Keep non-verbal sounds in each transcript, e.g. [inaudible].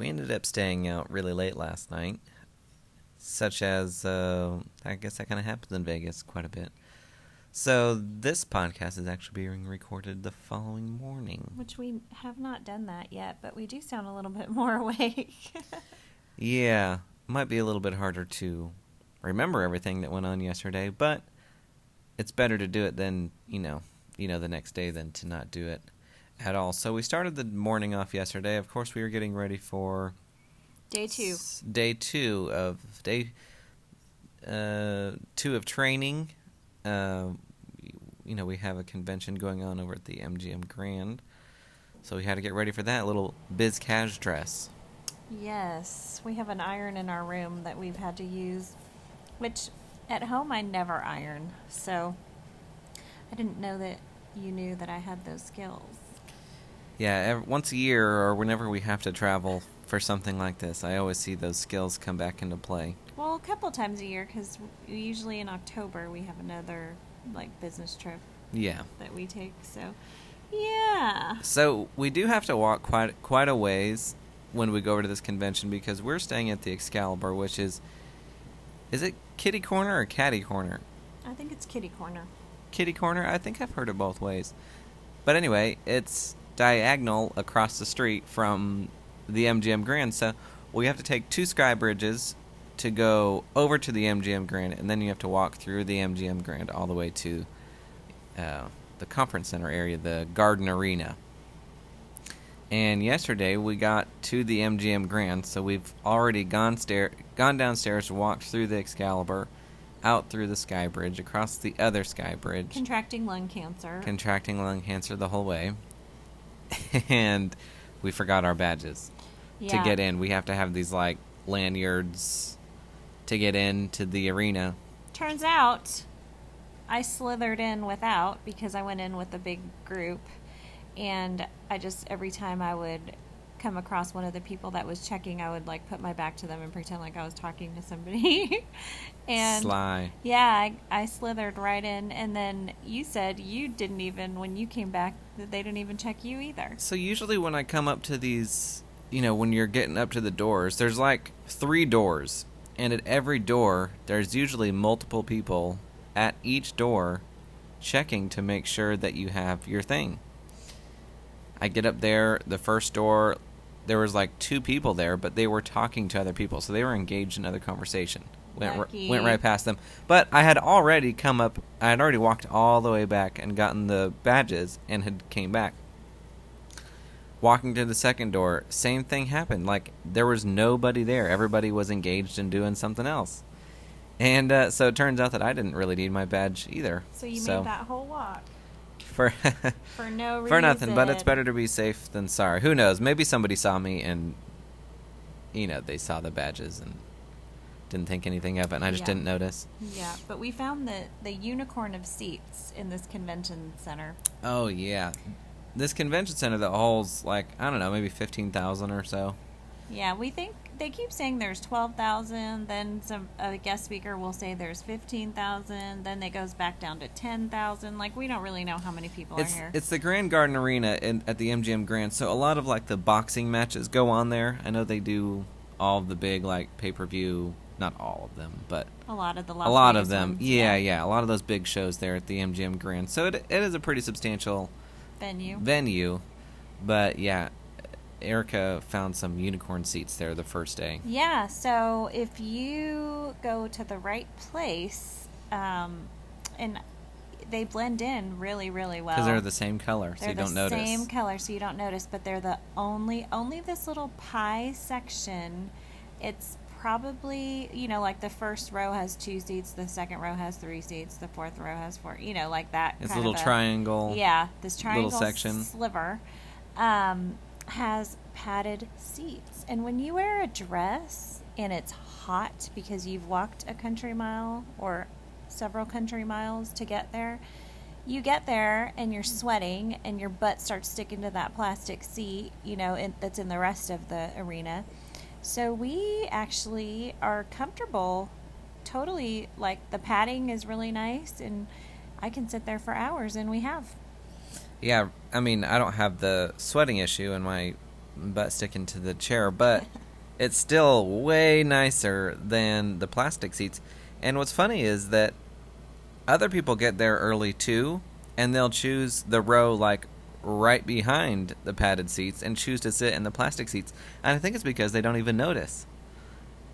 we ended up staying out really late last night, such as uh, I guess that kind of happens in Vegas quite a bit. So this podcast is actually being recorded the following morning. Which we have not done that yet, but we do sound a little [laughs] bit more awake. Yeah, might be a little bit harder to remember everything that went on yesterday, but it's better to do it than you know, you know, the next day than to not do it at all. So we started the morning off yesterday. Of course, we were getting ready for Day two. s- day two of day uh, two of training. Uh, you know, we have a convention going on over at the MGM Grand, so we had to get ready for that little biz cash dress. Yes, we have an iron in our room that we've had to use, which at home I never iron. So I didn't know that you knew that I had those skills. Yeah, ev once a year or whenever we have to travel for something like this, I always see those skills come back into play. Well, a couple times a year because usually in October we have another like business trip Yeah. that we take. So yeah, So we do have to walk quite quite a ways when we go over to this convention because we're staying at the Excalibur, which is is it Kitty Corner or Caddy Corner? I think it's kitty corner. Kitty Corner. I think I've heard it both ways. But anyway, it's diagonal across the street from the MGM Grand. So we have to take two sky bridges to go over to the MGM Grand, and then you have to walk through the MGM Grand all the way to uh, the conference center area, the Garden Arena. And yesterday we got to the MGM Grand, so we've already gone stair- gone downstairs, walked through the Excalibur, out through the Sky Bridge, across the other Sky Bridge, Contracting lung cancer. contracting lung cancer the whole way, [laughs] and we forgot our badges yeah. to get in. We have to have these like lanyards to get into the arena. Turns out I slithered in without because I went in with a big group and I just every time I would come across one of the people that was checking, I would like put my back to them and pretend like I was talking to somebody. [laughs] and Sly. yeah, I, I slithered right in and then you said you didn't even when you came back that they didn't even check you either. So usually when I come up to these, you know, when you're getting up to the doors, there's like three doors, and at every door there's usually multiple people at each door checking to make sure that you have your thing. I get up there, the first door, there was like two people there, but they were talking to other people, so they were engaged in other conversation. Went r- went right past them, but I had already come up. I had already walked all the way back and gotten the badges and had came back. Walking to the second door, same thing happened. Like there was nobody there. Everybody was engaged in doing something else. And uh, so it turns out that I didn't really need my badge either. So you made that whole walk for [laughs] for no reason. for nothing. But it's better to be safe than sorry. Who knows? Maybe somebody saw me and you know they saw the badges and didn't think anything of it, and I just Yeah. didn't notice. Yeah, but we found the the unicorn of seats in this convention center. Oh yeah, this convention center that holds like I don't know, maybe fifteen thousand or so. Yeah, we think they keep saying there's twelve thousand. Then some a guest speaker will say there's fifteen thousand. Then it goes back down to ten thousand. Like we don't really know how many people It's are here. it's the Grand Garden Arena in, at the MGM Grand, so a lot of like the boxing matches go on there. I know they do all of the big like pay per view, not all of them, but a lot of the a lot Vegas of them. ones, yeah, yeah, a lot of those big shows there at the MGM Grand. So it it is a pretty substantial venue. venue, but yeah, Erica found some unicorn seats there the first day. Yeah, so if you go to the right place, um, and they blend in really, really well. Because they're the same color, so They're you don't the notice. same color, so you don't notice. But they're the only only this little pie section. It's probably you know like the first row has two seats, the second row has three seats, the fourth row has four. You know like that. It's a little of triangle. Yeah, this triangle little section. sliver um, has padded seats, and when you wear a dress and it's hot because you've walked a country mile or several country miles to get there, you get there and you're sweating and your butt starts sticking to that plastic seat, you know, in, that's in the rest of the arena. So we actually are comfortable. Totally, like the padding is really nice, and I can sit there for hours, and we have. Yeah, I mean, I don't have the sweating issue, and my butt sticking to the chair, but [laughs] it's still way nicer than the plastic seats. And what's funny is that other people get there early too, and they'll choose the row like right behind the padded seats and choose to sit in the plastic seats. And I think it's because they don't even notice.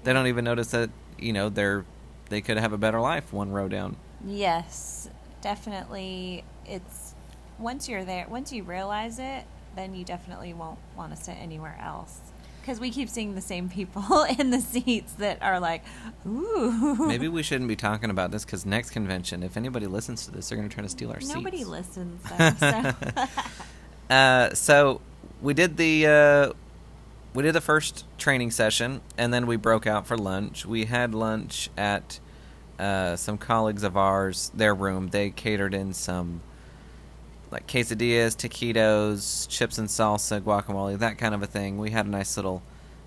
They don't even notice that you know they're they could have a better life one row down. Yes, definitely. It's once you're there, once you realize it, then you definitely won't want to sit anywhere else. Because we keep seeing the same people [laughs] in the seats that are like, ooh. Maybe we shouldn't be [laughs] talking about this because next convention, if anybody listens to this, they're going to try to steal our Nobody seats. Nobody listens. Though, [laughs] so. Uh, so we did the uh, we did the first training session, and then we broke out for lunch. We had lunch at uh, some colleagues of ours, their room. They catered in some like quesadillas, taquitos, chips and salsa, guacamole, that kind of a thing. We had a nice little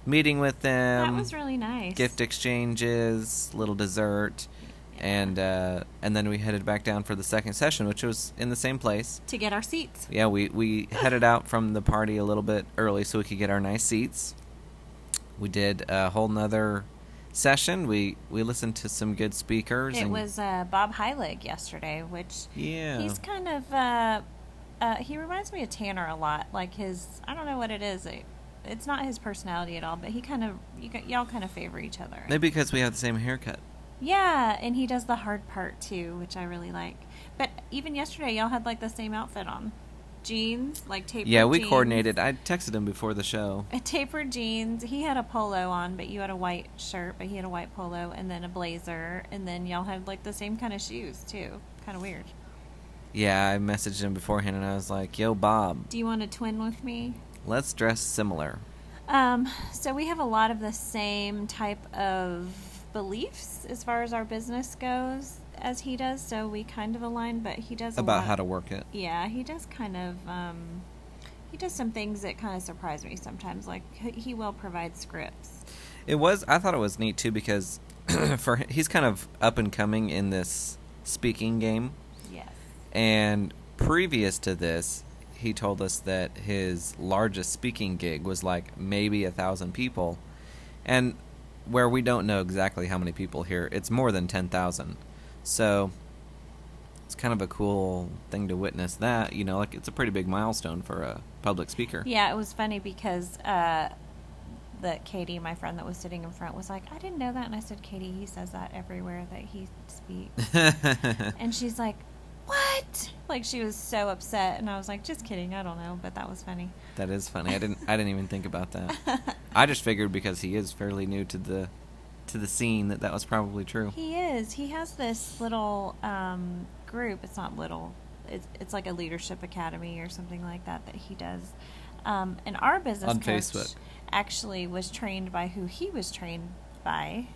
meeting with them. that was really nice. gift exchanges, little dessert, and uh, and then we headed back down for the second session, which was in the same place. to get our seats. Yeah, we we [laughs] headed out from the party a little bit early so we could get our nice seats. We did a whole nother session. We we listened to some good speakers. It was uh, Bob Heilig yesterday, which yeah. he's kind of uh, uh, he reminds me of Tanner a lot. Like his, I don't know what it is. It, it's not his personality at all, but he kind of you y'all kind of favor each other. Maybe because we have the same haircut. Yeah, and he does the hard part too, which I really like. But even yesterday, y'all had like the same outfit on, jeans, like tapered. Yeah, we jeans. coordinated. I texted him before the show. A tapered jeans. He had a polo on, but you had a white shirt, but he had a white polo, and then a blazer, and then y'all had like the same kind of shoes too. Kind of weird. Yeah, I messaged him beforehand and I was like, "Yo, Bob, Do you want to twin with me? let's dress similar." Um, so we have a lot of the same type of beliefs as far as our business goes as he does. So we kind of align, but he does About lot- how to work it. Yeah, he does kind of. Um, he does some things that kind of surprise me sometimes. Like he will provide scripts. It was. I thought it was neat too because [clears throat] for he's kind of up and coming in this speaking game. And previous to this, he told us that his largest speaking gig was like maybe a thousand people, and where we don't know exactly how many people here, it's more than ten thousand. So it's kind of a cool thing to witness that. You know, like it's a pretty big milestone for a public speaker. Yeah, it was funny because uh, that Katie, my friend that was sitting in front, was like, "I didn't know that," and I said, "Katie, he says that everywhere that he speaks." [laughs] and she's like, "What?" Like she was so upset, and I was like, "Just kidding, I don't know," but that was funny. That is funny. I didn't. [laughs] I didn't even think about that. [laughs] I just figured because he is fairly new to the to the scene that that was probably true. He is. He has this little um, group. It's not little. It's it's like a leadership academy or something like that that he does. Um, and our business On coach Facebook. actually was trained by who he was trained by.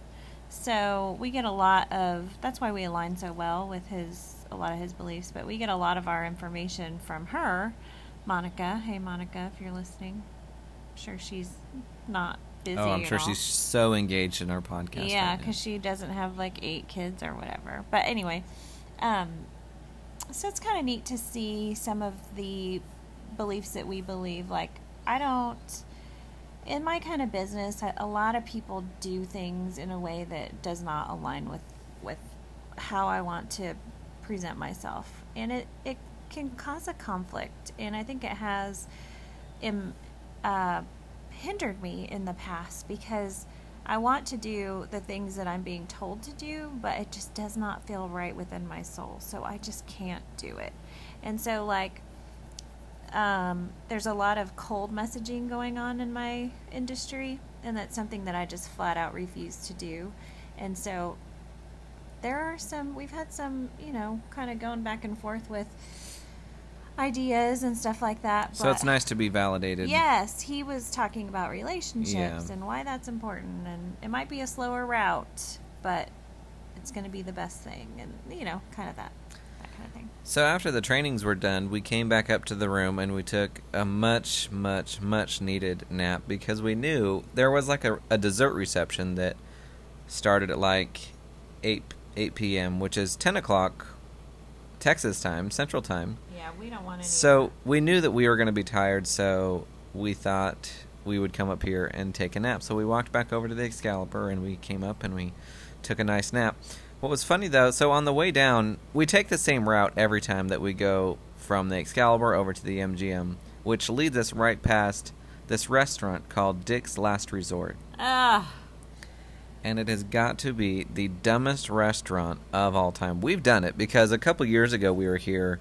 So we get a lot of. That's why we align so well with his a lot of his beliefs. But we get a lot of our information from her, Monica. Hey, Monica, if you're listening, I'm sure she's not busy. oh, I'm sure all. she's so engaged in our podcast. Yeah, right because she doesn't have like eight kids or whatever. But anyway, um, so it's kind of neat to see some of the beliefs that we believe. Like, I don't. In my kind of business, a- a lot of people do things in a way that does not align with with how I want to present myself, and it it can cause a conflict. And I think it has uh, hindered me in the past because I want to do the things that I'm being told to do, but it just does not feel right within my soul. So I just can't do it. And so, like, um, there's a lot of cold messaging going on in my industry, and that's something that I just flat out refuse to do. And so, there are some, we've had some, you know, kind of going back and forth with ideas and stuff like that. So it's nice to be validated. Yes, he was talking about relationships Yeah. and why that's important, and it might be a slower route, but it's going to be the best thing, and you know, kind of that, that kind of thing. So after the trainings were done, we came back up to the room and we took a much, much, much needed nap because we knew there was like a, a dessert reception that started at like eight eight p.m., which is ten o'clock Texas time, Central time. Yeah, we don't want any. So we knew that we were going to be tired, so we thought we would come up here and take a nap. So we walked back over to the Excalibur and we came up and we took a nice nap. What was funny though, so on the way down, we take the same route every time that we go from the Excalibur over to the MGM, which leads us right past this restaurant called Dick's Last Resort. Ah, And it has got to be the dumbest restaurant of all time. We've done it because a couple years ago we were here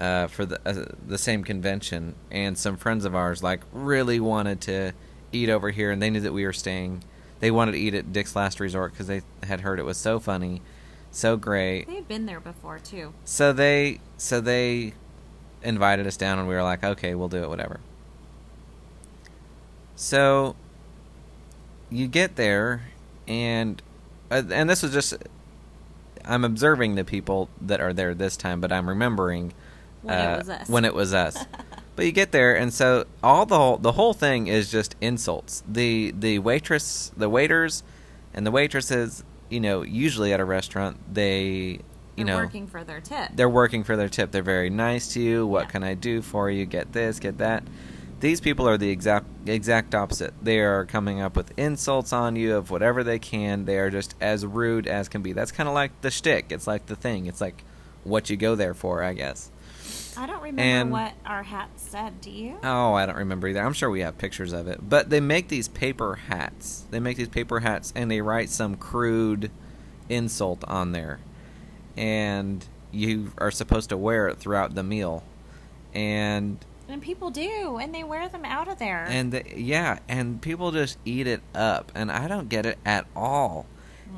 uh, for the uh, the same convention, and some friends of ours like really wanted to eat over here, and they knew that we were staying. They wanted to eat at Dick's Last Resort because they had heard it was so funny, so great. they had been there before too. So they so they invited us down, and we were like, okay, we'll do it, whatever. So you get there, and uh, and this was just I'm observing the people that are there this time, but I'm remembering When it uh, was us. when it was us. [laughs] but you get there, and so all the whole the whole thing is just insults. The the waitress, the waiters, and the waitresses. You know, usually at a restaurant, they you They're know working for their tip. they're working for their tip. They're very nice to you. What Yeah. can I do for you? Get this, get that. These people are the exact exact opposite. They are coming up with insults on you of whatever they can. They are just as rude as can be. That's kind of like the shtick. It's like the thing. It's like what you go there for, I guess. I don't remember and- what our hats said. Do you? Oh, I don't remember either. I'm sure we have pictures of it. But they make these paper hats. They make these paper hats and they write some crude insult on there. And you are supposed to wear it throughout the meal. And and people do, and they wear them out of there. and the, yeah, and people just eat it up and I don't get it at all.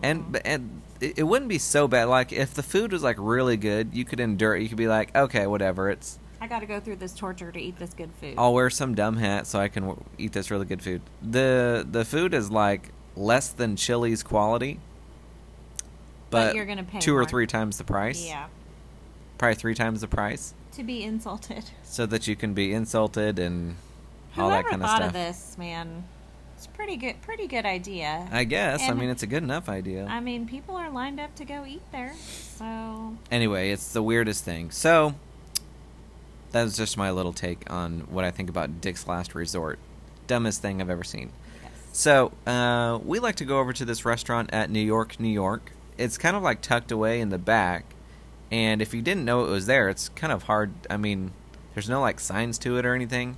And Mhm. and it, it wouldn't be so bad like if the food was like really good, you could endure it. You could be like, "Okay, whatever. It's I got to go through this torture to eat this good food. I'll wear some dumb hat so I can w- eat this really good food. the The food is like less than Chili's quality, But but, you're gonna pay two or three times the price. yeah, probably three times the price, to be insulted. [laughs] so that you can be insulted and all Whoever that kind of stuff. thought of this, man, it's a pretty good, pretty good idea. I guess. I mean, it's a good enough idea. I mean, people are lined up to go eat there, so anyway, it's the weirdest thing. So that was just my little take on what I think about Dick's Last Resort. Dumbest thing I've ever seen. yes. So, uh, we like to go over to this restaurant at New York, New York. It's kind of like tucked away in the back, and if you didn't know it was there, it's kind of hard. I mean, there's no like signs to it or anything.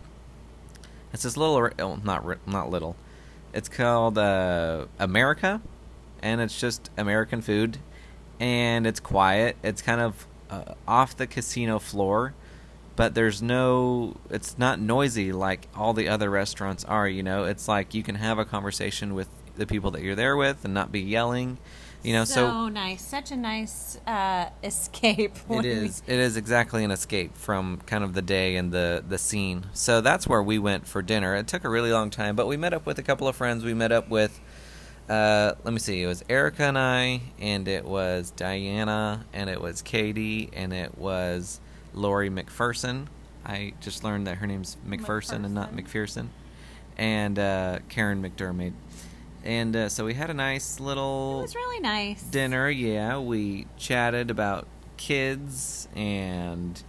It's this little, oh, not not little. It's called uh, America, and it's just American food, and it's quiet. It's kind of uh, off the casino floor, but there's no. It's not noisy like all the other restaurants are. You know, it's like you can have a conversation with the people that you're there with and not be yelling. You know, so, so nice, such a nice uh, escape. [laughs] it we- is. It is exactly an escape from kind of the day and the the scene. So that's where we went for dinner. It took a really long time, but we met up with a couple of friends. We met up with, uh, let me see, it was Erica and I, and it was Diana, and it was Katie, and it was Lori McPherson. I just learned that her name's McPherson, and not McPherson. McPherson, and uh, Karen McDermott. And uh, so we had a nice little. It was really nice. dinner, yeah. We chatted about kids and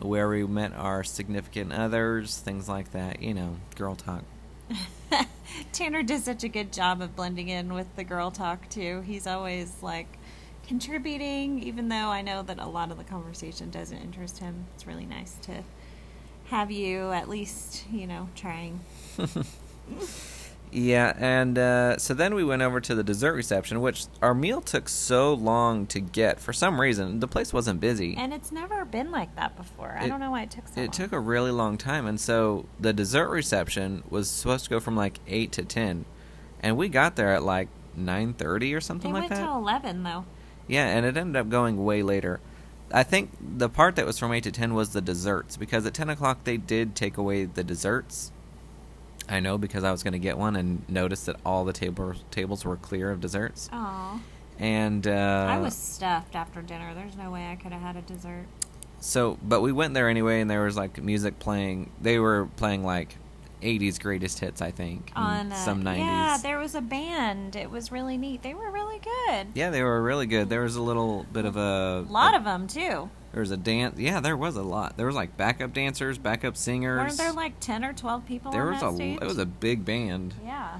where we met our significant others, things like that. You know, girl talk. [laughs] Tanner did such a good job of blending in with the girl talk too. He's always like contributing, even though I know that a lot of the conversation doesn't interest him. It's really nice to have you at least, you know, trying. [laughs] Yeah, and uh, so then we went over to the dessert reception, which our meal took so long to get. For some reason, the place wasn't busy. And it's never been like that before. I don't know why it took so long. It took a really long time, and so the dessert reception was supposed to go from like eight to ten, and we got there at like nine thirty or something It like went that. till eleven though. Yeah, and it ended up going way later. I think the part that was from eight to ten was the desserts because at ten o'clock they did take away the desserts. I know because I was going to get one and noticed that all the table tables were clear of desserts. Oh, And uh, I was stuffed after dinner. There's no way I could have had a dessert. so, but we went there anyway, and there was like music playing. They were playing like '80s greatest hits, I think, On uh, some '90s. yeah, there was a band. It was really neat. They were really good. Yeah, they were really good. There was a little bit of a A lot of them too. There was a dance. Yeah, there was a lot. There was like backup dancers, backup singers. Weren't there like ten or twelve people there on was a stage? it was a big band. yeah.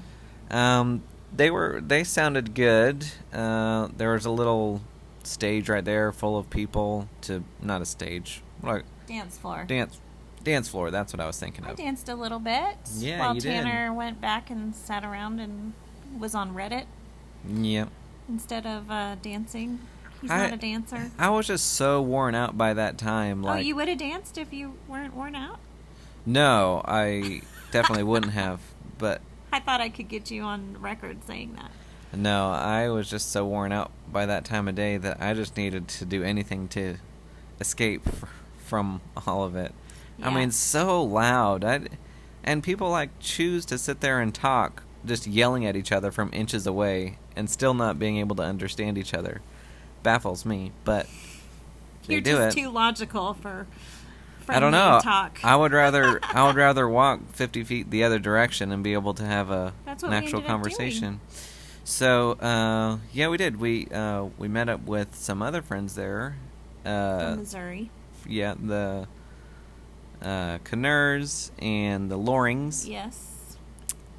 Um, they were they sounded good. Uh, there was a little stage right there full of people to not a stage, like Dance floor. dance dance floor. That's what I was thinking I of. danced a little bit. Yeah, while you did. Tanner went back and sat around and was on Reddit Yep. instead of uh, dancing. He's I- not a dancer. I was just so worn out by that time. oh, you would have danced if you weren't worn out. no, I definitely wouldn't have. But [laughs] I thought I could get you on record saying that. no, I was just so worn out by that time of day that I just needed to do anything to escape from all of it. I mean, so loud. I, and people like choose to sit there and talk, just yelling at each other from inches away, and still not being able to understand each other. Baffles me, but You're just it. too logical for. I don't know. Talk. I would rather [laughs] I would rather walk fifty feet the other direction and be able to have a an actual conversation. So uh, yeah, we did. We uh, we met up with some other friends there. Uh, From Missouri. yeah, the uh, and the Lorings. Yes.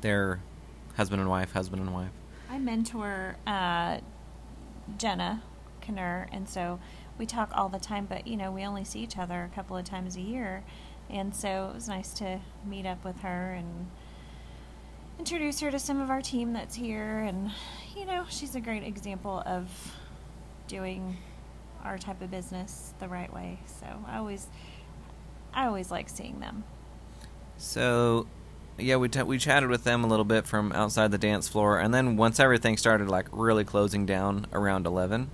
They're husband and wife, husband and wife. I mentor uh, Jenna Knur, and so we talk all the time. But you know, we only see each other a couple of times a year, and so it was nice to meet up with her and introduce her to some of our team that's here. And you know, she's a great example of doing our type of business the right way. So I always, I always like seeing them. So, yeah, we t- we chatted with them a little bit from outside the dance floor, and then once everything started like really closing down around eleven,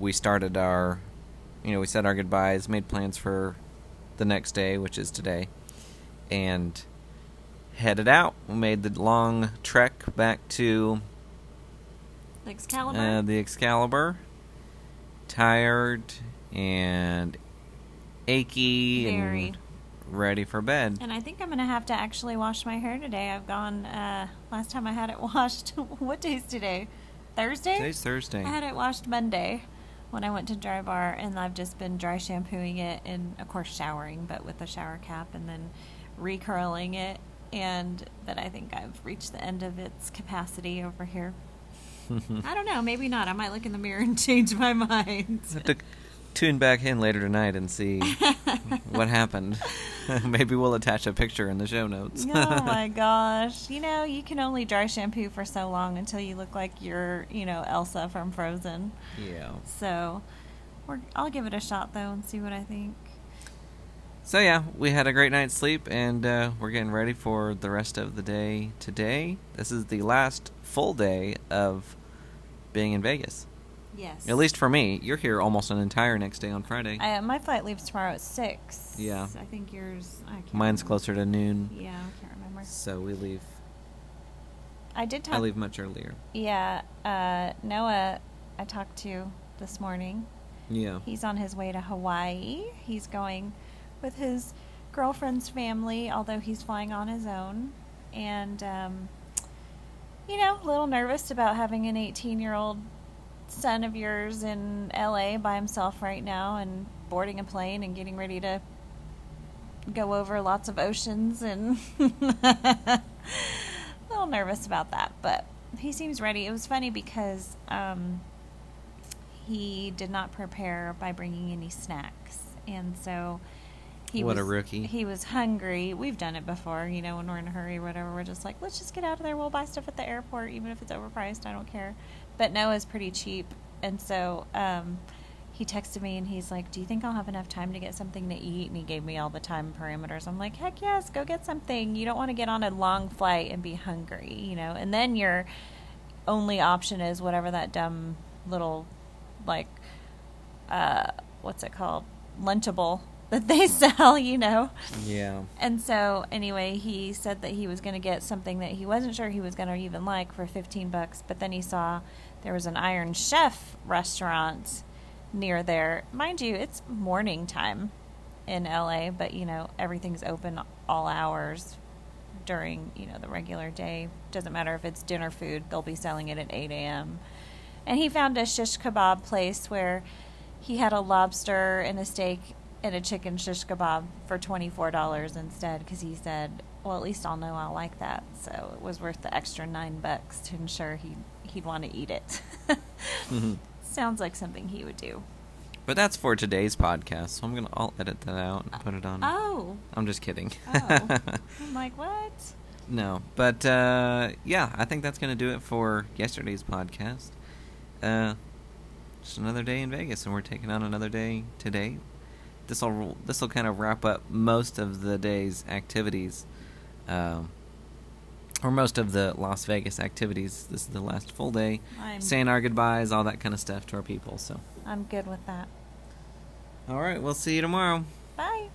we started our, you know, we said our goodbyes, made plans for the next day, which is today, and headed out. We made the long trek back to Excalibur. uh, the Excalibur, tired and achy Very. and ready for bed. And I think I'm gonna have to actually wash my hair today. I've gone. Uh, last time I had it [laughs] washed. what day's today? Thursday. Today's Thursday. I had it washed Monday when I went to dry bar, and I've just been dry shampooing it, and of course showering, but with a shower cap, and then recurling it. And that I think I've reached the end of its capacity over here. [laughs] I don't know. Maybe not. I might look in the mirror and [laughs] change my mind. Tune back in later tonight and see [laughs] what happened. [laughs] Maybe we'll attach a picture in the show notes. oh my [laughs] gosh. You know, you can only dry shampoo for so long until you look like you're, you know, Elsa from Frozen. yeah. So, we're, I'll give it a shot though and see what I think. So yeah, we had a great night's sleep, and uh, we're getting ready for the rest of the day today. This is the last full day of being in Vegas. Yes. At least for me. You're here almost an entire next day on Friday. I, my flight leaves tomorrow at 6. Yeah. I think yours. I can't Mine's remember. closer to noon, Yeah, I can't remember. so we leave. I did talk. I leave much earlier. Yeah. Uh, Noah, I talked to this morning. Yeah. He's on his way to Hawaii. He's going with his girlfriend's family, although he's flying on his own. And, um, you know, a little nervous about having an 18 year old son of yours in LA by himself right now and boarding a plane and getting ready to go over lots of oceans and [laughs] a little nervous about that, but he seems ready. It was funny because um, he did not prepare by bringing any snacks, and so he What was a rookie. He was hungry. We've done it before, you know, when we're in a hurry or whatever. We're just like, let's just get out of there. We'll buy stuff at the airport, even if it's overpriced. I don't care. But Noah's pretty cheap, and so um, he texted me and he's like, "Do you think I'll have enough time to get something to eat?" And he gave me all the time parameters. I'm like, "Heck yes, go get something. You don't want to get on a long flight and be hungry, you know." And then your only option is whatever that dumb little like uh what's it called? Lunchable that they [laughs] sell, you know. Yeah. And so, anyway, he said that he was going to get something that he wasn't sure he was going to even like for 15 bucks, but then he saw there was an Iron Chef restaurant near there. Mind you, it's morning time in LA, but you know, everything's open all hours during, you know, the regular day. Doesn't matter if it's dinner food, they'll be selling it at 8 a.m. And he found a shish kebab place where he had a lobster and a steak and a chicken shish kebab for twenty four dollars instead because he said, "Well, at least I'll know I'll like that." So it was worth the extra nine bucks to ensure he he'd want to eat it. [laughs] Mhm. Sounds like something he would do. But that's for today's podcast, so I'm gonna I'll edit that out and put it on. Oh, I'm just kidding. Oh. [laughs] I'm like, what? no, but uh, yeah, I think that's gonna do it for yesterday's podcast. Uh, just another day in Vegas, and we're taking on another day today. This will this will kind of wrap up most of the day's activities, um, or most of the Las Vegas activities. This is the last full day, I'm saying our goodbyes, all that kind of stuff to our people. So, I'm good with that. all right, we'll see you tomorrow. Bye.